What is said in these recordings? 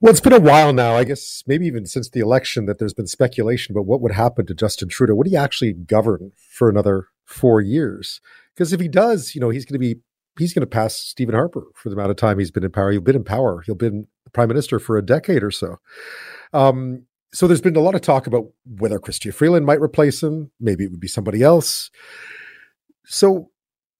Well, it's been a while now, I guess, maybe even since the election, that there's been speculation about what would happen to Justin Trudeau. Would he actually govern for another four years? Because if he does, you know, he's going to be he's going to pass Stephen Harper for the amount of time he's been in power. He'll been in power. He'll been prime minister for a decade or so. Um, so there's been a lot of talk about whether Chrystia Freeland might replace him. Maybe it would be somebody else. So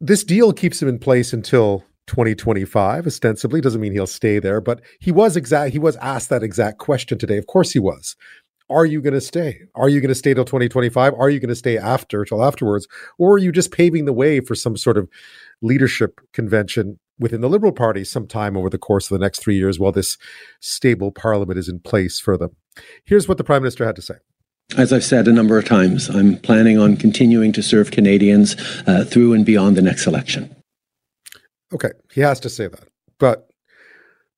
this deal keeps him in place until 2025 ostensibly doesn't mean he'll stay there but he was exact he was asked that exact question today. Of course he was. Are you going to stay? Are you going to stay till 2025 are you going to stay after till afterwards? Or are you just paving the way for some sort of leadership convention within the liberal party sometime over the course of the next 3 years while this stable parliament is in place for them? Here's what the prime minister had to say. As I've said a number of times, I'm planning on continuing to serve Canadians uh, through and beyond the next election. Okay, he has to say that. But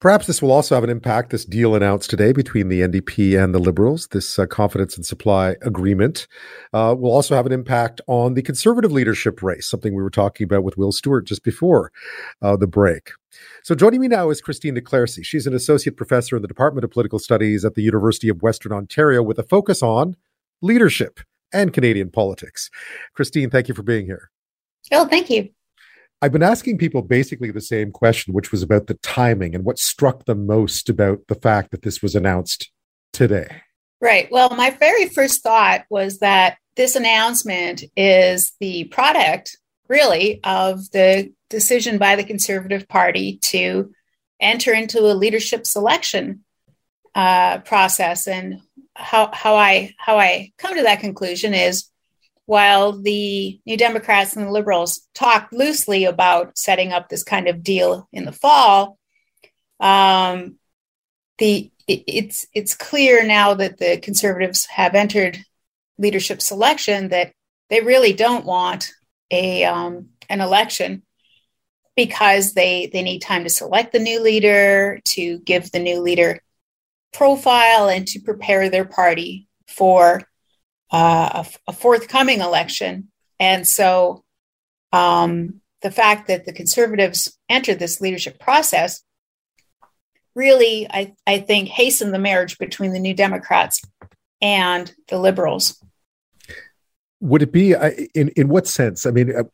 perhaps this will also have an impact, this deal announced today between the NDP and the Liberals, this uh, confidence and supply agreement, uh, will also have an impact on the Conservative leadership race, something we were talking about with Will Stewart just before uh, the break. So joining me now is Cristine de. She's an associate professor in the Department of Political Studies at the University of Western Ontario with a focus on leadership and Canadian politics. Cristine, thank you for being here. Oh, thank you. I've been asking people basically the same question, which was about the timing and what struck them most about the fact that this was announced today. Right. Well, my very first thought was that this announcement is the product, really, of the decision by the Conservative Party to enter into a leadership selection uh, process. And how, how I how I come to that conclusion is while the New Democrats and the Liberals talked loosely about setting up this kind of deal in the fall, um, the it, it's it's clear now that the Conservatives have entered leadership selection that they really don't want a um, an election because they they need time to select the new leader, to give the new leader profile, and to prepare their party for uh, a, a, forthcoming election. And so um, the fact that the conservatives entered this leadership process really, I, I think, hastened the marriage between the New Democrats and the liberals. Would it be in in what sense? I mean, uh,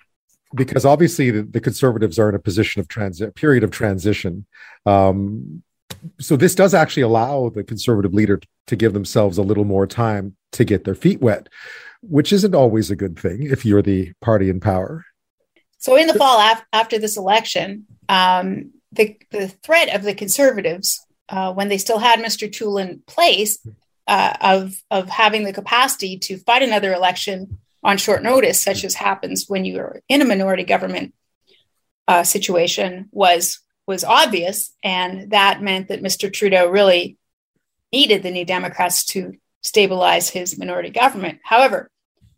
because obviously the, the, conservatives are in a position of transit period of transition. Um, so this does actually allow the conservative leader to give themselves a little more time to get their feet wet, which isn't always a good thing if you're the party in power. So, in the fall af- after this election, um, the, the threat of the conservatives, uh, when they still had Mr. Toole in place, uh, of, of having the capacity to fight another election on short notice, such as happens when you are in a minority government uh, situation, was was obvious, and that meant that Mr. Trudeau really needed the New Democrats to stabilize his minority government. However,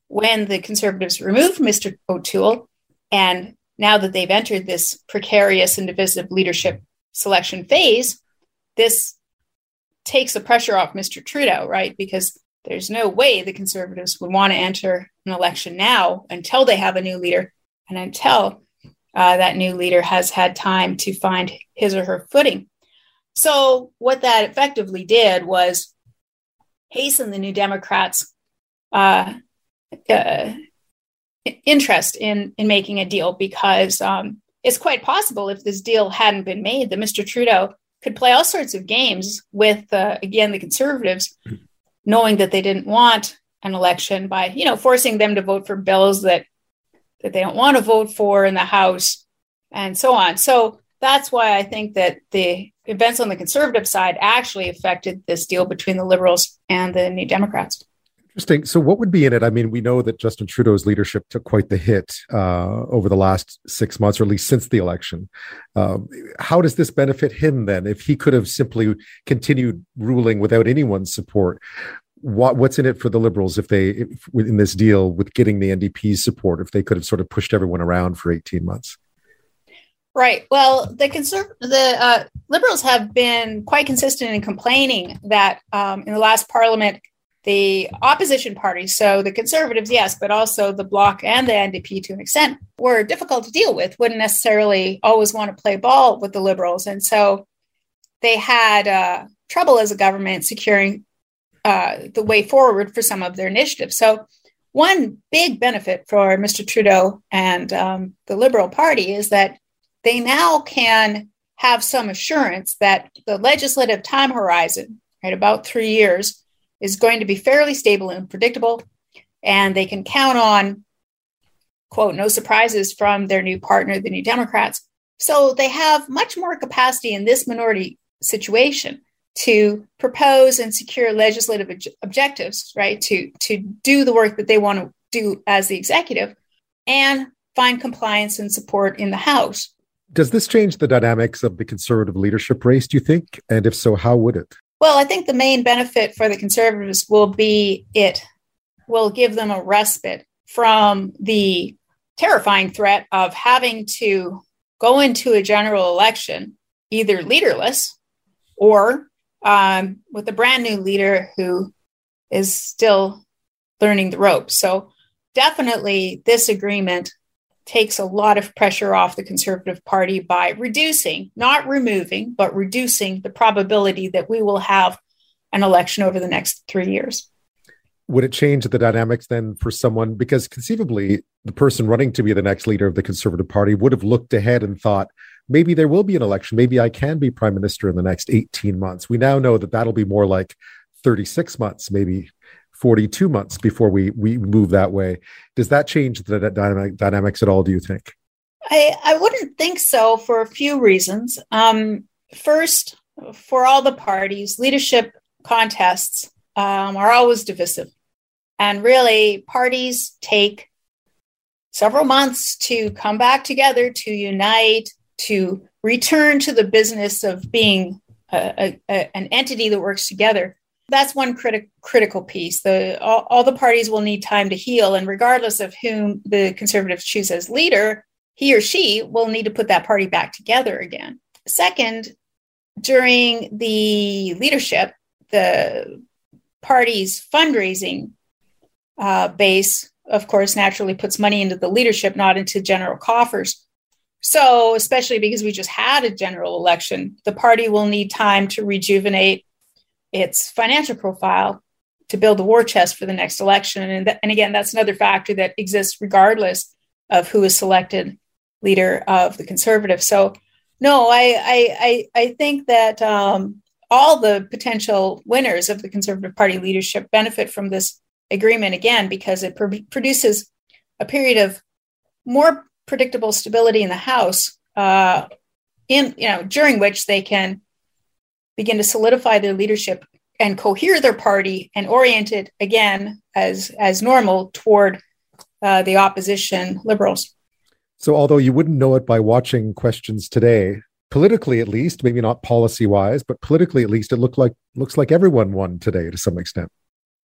when the Conservatives removed Mr. O'Toole, and now that they've entered this precarious and divisive leadership selection phase, this takes the pressure off Mr. Trudeau, right? Because there's no way the Conservatives would want to enter an election now until they have a new leader and until uh, that new leader has had time to find his or her footing. So, what that effectively did was hasten the New Democrats' uh, uh, interest in in making a deal because um, it's quite possible if this deal hadn't been made that Mr. Trudeau could play all sorts of games with uh, again the Conservatives, knowing that they didn't want an election by you know forcing them to vote for bills that that they don't want to vote for in the House and so on. So that's why I think that the events on the conservative side actually affected this deal between the Liberals and the New Democrats. Interesting. So, what would be in it? I mean, we know that Justin Trudeau's leadership took quite the hit uh, over the last six months, or at least since the election. Um, how does this benefit him then? If he could have simply continued ruling without anyone's support, what, what's in it for the Liberals if they, if, in this deal with getting the NDP's support, if they could have sort of pushed everyone around for 18 months? Right. Well, the conserv- the uh, liberals have been quite consistent in complaining that um, in the last parliament, the opposition parties, so the conservatives, yes, but also the Bloc and the NDP to an extent, were difficult to deal with. Wouldn't necessarily always want to play ball with the liberals, and so they had uh, trouble as a government securing uh, the way forward for some of their initiatives. So, one big benefit for Mr. Trudeau and um, the Liberal Party is that they now can have some assurance that the legislative time horizon, right, about three years, is going to be fairly stable and predictable. And they can count on, quote, no surprises from their new partner, the New Democrats. So they have much more capacity in this minority situation to propose and secure legislative ob- objectives, right? To, to do the work that they want to do as the executive and find compliance and support in the House. Does this change the dynamics of the conservative leadership race, do you think? And if so, how would it? Well, I think the main benefit for the conservatives will be it will give them a respite from the terrifying threat of having to go into a general election either leaderless or um, with a brand new leader who is still learning the ropes. So, definitely, this agreement takes a lot of pressure off the Conservative Party by reducing, not removing, but reducing the probability that we will have an election over the next three years. Would it change the dynamics then for someone? Because conceivably, the person running to be the next leader of the Conservative Party would have looked ahead and thought, maybe there will be an election. Maybe I can be prime minister in the next 18 months. We now know that that'll be more like 36 months, maybe 42 months before we we move that way. Does that change the dynamic, dynamics at all? Do you think? I, I wouldn't think so for a few reasons. Um, first, for all the parties, leadership contests um, are always divisive. And really, parties take several months to come back together, to unite, to return to the business of being a, a, a, an entity that works together that's one criti- critical piece. The all, all, the parties will need time to heal, and regardless of whom the conservatives choose as leader, he or she will need to put that party back together again. Second, during the leadership, the party's fundraising uh, base, of course, naturally puts money into the leadership, not into general coffers. So, especially because we just had a general election, the party will need time to rejuvenate its financial profile to build the war chest for the next election. And, th- and again, that's another factor that exists regardless of who is selected leader of the conservative. So, no, I I I, I think that um, all the potential winners of the Conservative Party leadership benefit from this agreement again because it pr- produces a period of more predictable stability in the House, uh, in you know during which they can begin to solidify their leadership and cohere their party and orient it again as as normal toward uh, the opposition liberals. So, although you wouldn't know it by watching questions today, politically at least, maybe not policy wise, but politically at least, it looked like looks like everyone won today to some extent.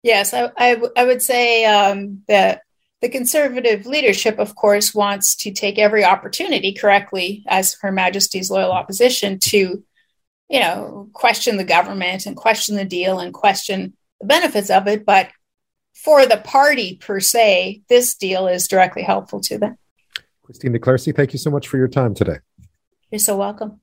Yes, I, I, w- I would say um, that the conservative leadership, of course, wants to take every opportunity correctly, as Her Majesty's loyal opposition, to you know, question the government and question the deal and question the benefits of it. But for the party per se, this deal is directly helpful to them. Cristine de Clercy, thank you so much for your time today. You're so welcome.